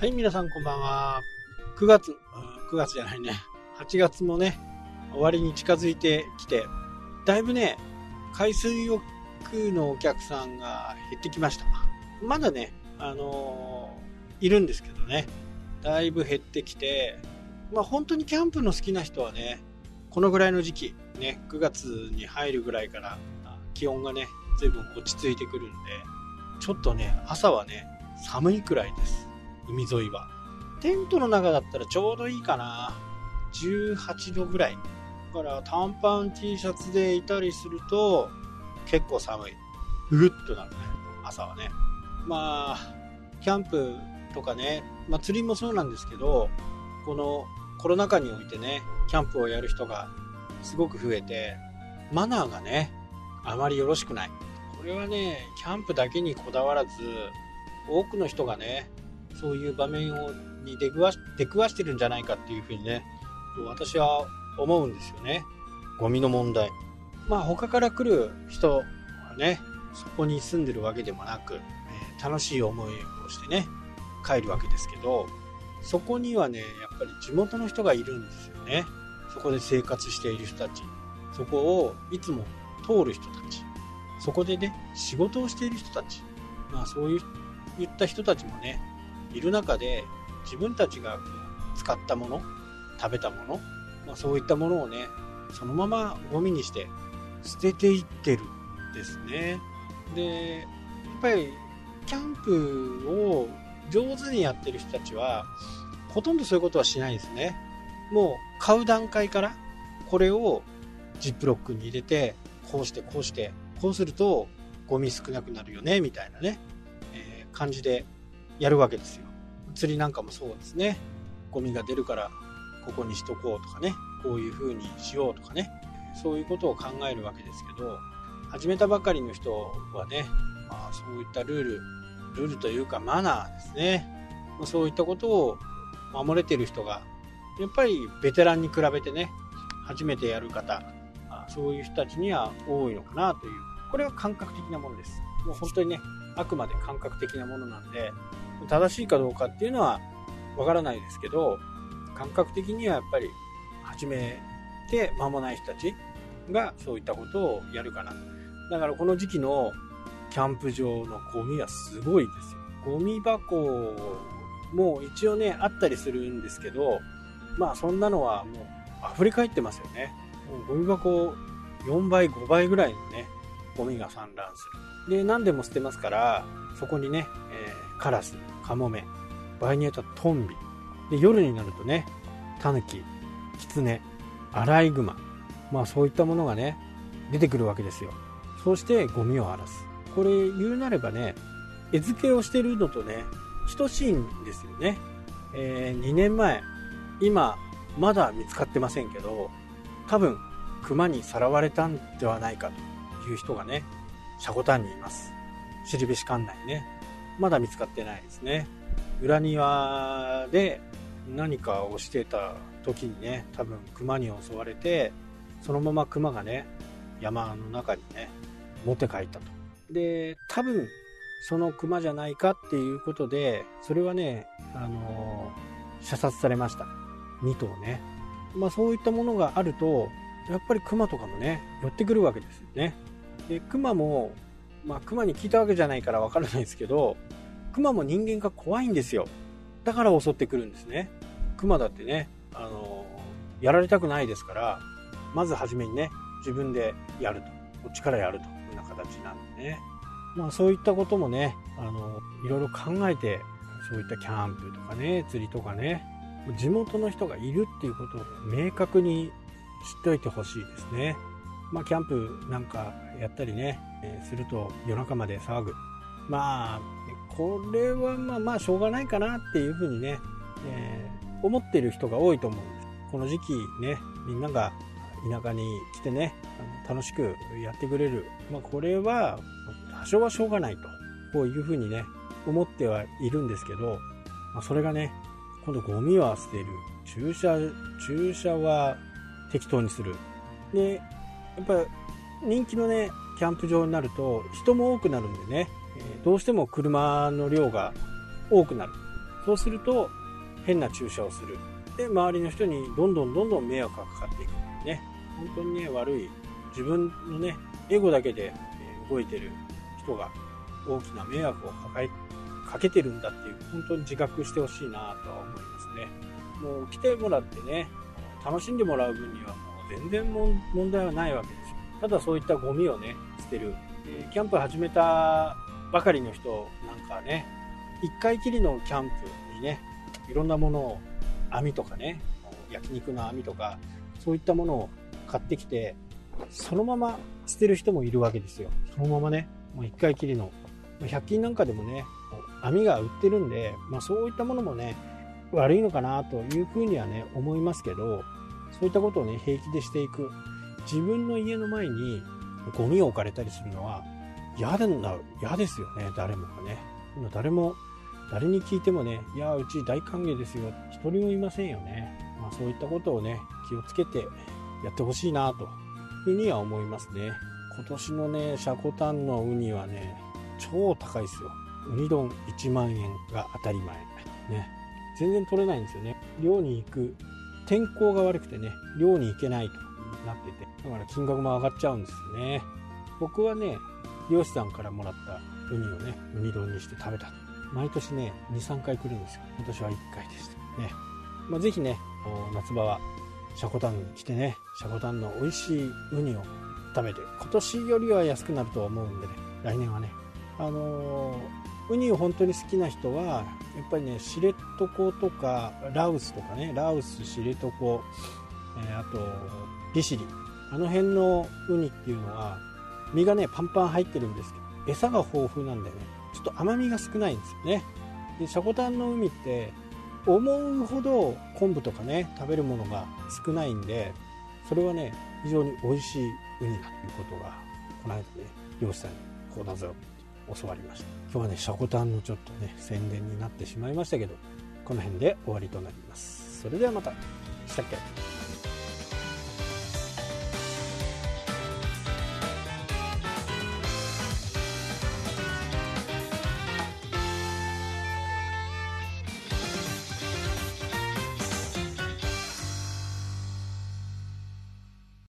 はい、皆さんこんばんは。9月、9月じゃないね。8月もね、終わりに近づいてきて、だいぶね、海水浴のお客さんが減ってきました。まだね、あのー、いるんですけどね、だいぶ減ってきて、まあ本当にキャンプの好きな人はね、このぐらいの時期、ね、9月に入るぐらいから気温がね、随分落ち着いてくるんで、ちょっとね、朝はね、寒いくらいです。海沿いは。テントの中だったらちょうどいいかな。18度ぐらい。だから短パン T シャツでいたりすると結構寒い。うぐっとなるね。朝はね。まあ、キャンプとかね、まあ釣りもそうなんですけど、このコロナ禍においてね、キャンプをやる人がすごく増えて、マナーがね、あまりよろしくない。これはね、キャンプだけにこだわらず、多くの人がね、そういう場面をに出くわ出くわしてるんじゃないかっていうふうにね、私は思うんですよね。ゴミの問題。まあ他から来る人はね、そこに住んでるわけでもなく、えー、楽しい思いをしてね、帰るわけですけど、そこにはね、やっぱり地元の人がいるんですよね。そこで生活している人たち。そこをいつも通る人たち。そこでね、仕事をしている人たち、まあそういういった人たちもね、いる中で、自分たちが使ったもの、食べたもの、まあ、そういったものをね、そのままゴミにして捨てていってるんですね。で、やっぱりキャンプを上手にやってる人たちは、ほとんどそういうことはしないですね。もう買う段階からこれをジップロックに入れて、こうしてこうしてこうするとゴミ少なくなるよねみたいなね、えー、感じでやるわけですよ。釣りなんかもそうですね。ゴミが出るからここにしとこうとかね。こういう風にしようとかね。そういうことを考えるわけですけど始めたばかりの人はね、まあ、そういったルールルールというかマナーですね。そういったことを守れてる人がやっぱりベテランに比べてね初めてやる方そういう人たちには多いのかなという。これは感覚的なものです。もう本当にね、あくまで感覚的なものなんで、正しいかどうかっていうのはわからないですけど、感覚的にはやっぱり始めて間もない人たちがそういったことをやるかな。だからこの時期のキャンプ場のゴミはすごいですよ。ゴミ箱も一応ね、あったりするんですけど、まあそんなのはもう溢れ返ってますよね。もうゴミ箱4倍、5倍ぐらいのね、ゴミが散乱する。で、何でも捨てますから、そこにね、え、カラス、カモメ、場合によってはトンビ。で、夜になるとね、タヌキ、キツネ、アライグマ。まあそういったものがね、出てくるわけですよ。そしてゴミを荒らす。これ言うなればね、餌付けをしてるのとね、等しいんですよね。えー、2年前、今、まだ見つかってませんけど、多分、熊にさらわれたんではないかという人がね、シャコタンにいます。後志館内ね。まだ見つかってないですね。裏庭で何かをしてた時にね、多分熊に襲われて、そのまま熊がね、山の中にね、持って帰ったと。で、多分、その熊じゃないかっていうことで、それはね、あのー、射殺されました。2頭ね。まあそういったものがあると、やっぱりクマとかもね、寄ってくるわけですよね。で、クマも、まあクマに聞いたわけじゃないからわからないですけど、クマも人間が怖いんですよ。だから襲ってくるんですね。クマだってね、あの、やられたくないですから、まず初めにね、自分でやると。こっちからやるというような形なんでね。まあそういったこともね、あのー、いろいろ考えて、そういったキャンプとかね、釣りとかね、地元の人がいるっていうことを明確に知っておいてほしいですね。まあ、キャンプなんかやったりね、えー、すると夜中まで騒ぐ。まあ、これはまあまあしょうがないかなっていうふうにね、えー、思ってる人が多いと思うんです。この時期ね、みんなが田舎に来てね、楽しくやってくれる。まあ、これは多少はしょうがないと、こういうふうにね、思ってはいるんですけど、まあ、それがね、今度ゴミは捨てる。駐車、駐車は適当にする。で、やっぱ人気のね、キャンプ場になると人も多くなるんでね、どうしても車の量が多くなる。そうすると変な注射をする。で周りの人にどんどんどんどん迷惑がかかっていくね。本当にね悪い自分のねエゴだけで動いてる人が大きな迷惑を抱えかけてるんだっていう本当に自覚してほしいなとは思いますね。もう来てもらってね楽しんでもらう分にはもう全然問題はないわけですただそういったゴミをね捨てる、えキャンプ始めたばかりの人なんかね1回きりのキャンプにねいろんなものを網とかね焼肉の網とかそういったものを買ってきてそのまま捨てる人もいるわけですよ。そのままねもう1回きりの100均なんかでもね網が売ってるんで、まあ、そういったものもね悪いのかなというふうにはね思いますけどそういったことをね平気でしていく。自分の家の前にゴミを置かれたりするのは嫌だ嫌ですよね誰もがね。誰も誰に聞いてもねいやうち大歓迎ですよ。一人もいませんよね、まあ、そういったことをね気をつけてやってほしいなというふうには思いますね。今年のねシャコタンのウニはね超高いですよ。ウニ丼1万円が当たり前。ね。全然取れないんですよね。漁に行く天候が悪くてね漁に行けないとなっててだから金額も上がっちゃうんですよね。僕はね漁師さんからもらったウニをねウニ丼にして食べた毎年ね23回来るんですよ。今年は1回でした。ね、まあ、ぜひね夏場はシャコタンに来てねシャコタンの美味しいウニを食べて今年よりは安くなると思うんでね来年はね。あのー、ウニを本当に好きな人はやっぱりね知床とかラウスとかねラウス知床、えー、あと利尻あの辺のウニっていうのは身がねパンパン入ってるんですけど餌が豊富なんでね。ちょっと甘みが少ないんですよね。でシャコタンの海って思うほど昆布とかね食べるものが少ないんでそれはね非常に美味しいウニだということがこの間ね漁師さんにこうだぞ教わりました。今日はねシャコタンのちょっとね宣伝になってしまいましたけどこの辺で終わりとなります。それではまた。したっけ？